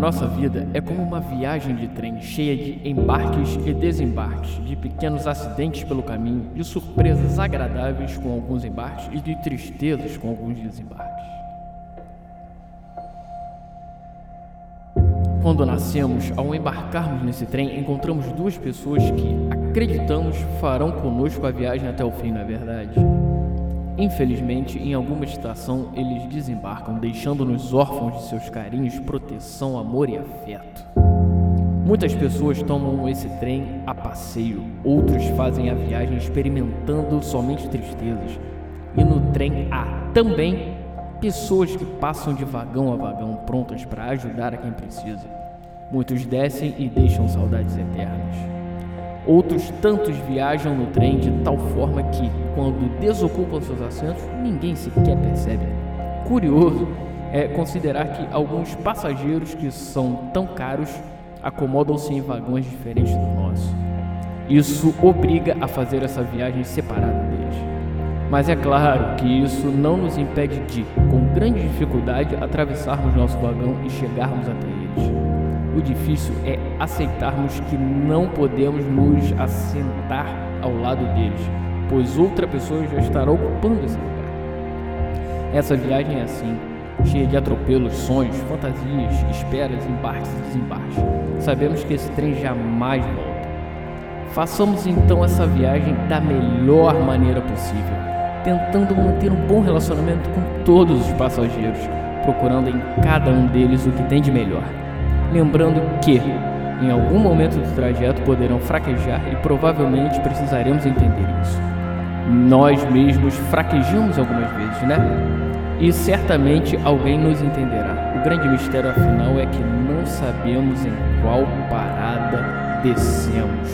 nossa vida é como uma viagem de trem cheia de embarques e desembarques, de pequenos acidentes pelo caminho, de surpresas agradáveis com alguns embarques e de tristezas com alguns desembarques. Quando nascemos, ao embarcarmos nesse trem, encontramos duas pessoas que acreditamos farão conosco a viagem até o fim, não é verdade? Infelizmente, em alguma estação, eles desembarcam, deixando-nos órfãos de seus carinhos, proteção, amor e afeto. Muitas pessoas tomam esse trem a passeio, outros fazem a viagem experimentando somente tristezas. E no trem há também pessoas que passam de vagão a vagão prontas para ajudar a quem precisa. Muitos descem e deixam saudades eternas. Outros tantos viajam no trem de tal forma que, quando desocupam seus assentos, ninguém sequer percebe. Curioso é considerar que alguns passageiros que são tão caros acomodam-se em vagões diferentes do nosso. Isso obriga a fazer essa viagem separada deles. Mas é claro que isso não nos impede de, com grande dificuldade, atravessarmos nosso vagão e chegarmos até eles. O difícil é aceitarmos que não podemos nos assentar ao lado deles, pois outra pessoa já estará ocupando esse lugar. Essa viagem é assim, cheia de atropelos, sonhos, fantasias, esperas, embarques e desembarques. Sabemos que esse trem jamais volta. Façamos então essa viagem da melhor maneira possível, tentando manter um bom relacionamento com todos os passageiros, procurando em cada um deles o que tem de melhor lembrando que em algum momento do trajeto poderão fraquejar e provavelmente precisaremos entender isso. Nós mesmos fraquejamos algumas vezes, né? E certamente alguém nos entenderá. O grande mistério afinal é que não sabemos em qual parada descemos.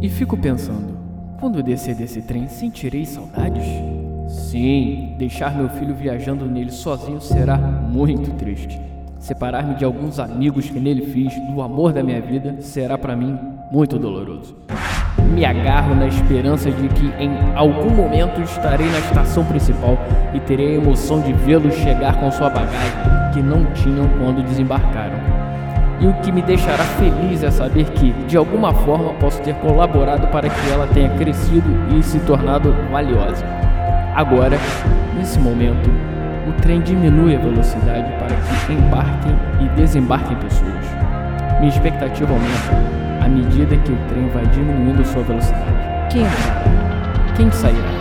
E fico pensando, quando descer desse trem, sentirei saudades? Sim, deixar meu filho viajando nele sozinho será muito triste. Separar-me de alguns amigos que nele fiz, do amor da minha vida, será para mim muito doloroso. Me agarro na esperança de que em algum momento estarei na estação principal e terei a emoção de vê-los chegar com sua bagagem que não tinham quando desembarcaram. E o que me deixará feliz é saber que, de alguma forma, posso ter colaborado para que ela tenha crescido e se tornado valiosa. Agora, nesse momento, o trem diminui a velocidade para que embarquem e desembarquem pessoas. Minha expectativa aumenta à medida que o trem vai diminuindo sua velocidade. Quem entrará? Quem sairá?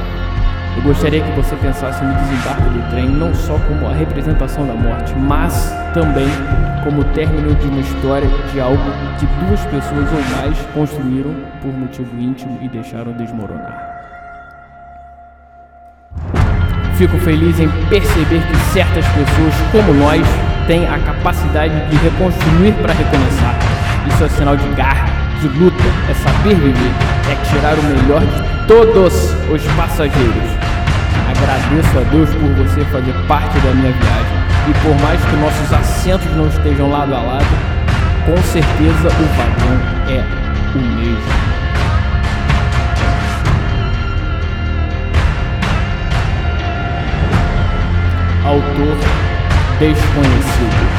Eu gostaria que você pensasse no desembarque do trem não só como a representação da morte, mas também como o término de uma história de algo que duas pessoas ou mais construíram por motivo íntimo e deixaram desmoronar. Fico feliz em perceber que certas pessoas, como nós, têm a capacidade de reconstruir para recomeçar. Isso é sinal de garra, de luta, é saber viver, é tirar o melhor de todos os passageiros. Agradeço a Deus por você fazer parte da minha viagem. E por mais que nossos assentos não estejam lado a lado, com certeza o vagão é o mesmo. Autor desconhecido.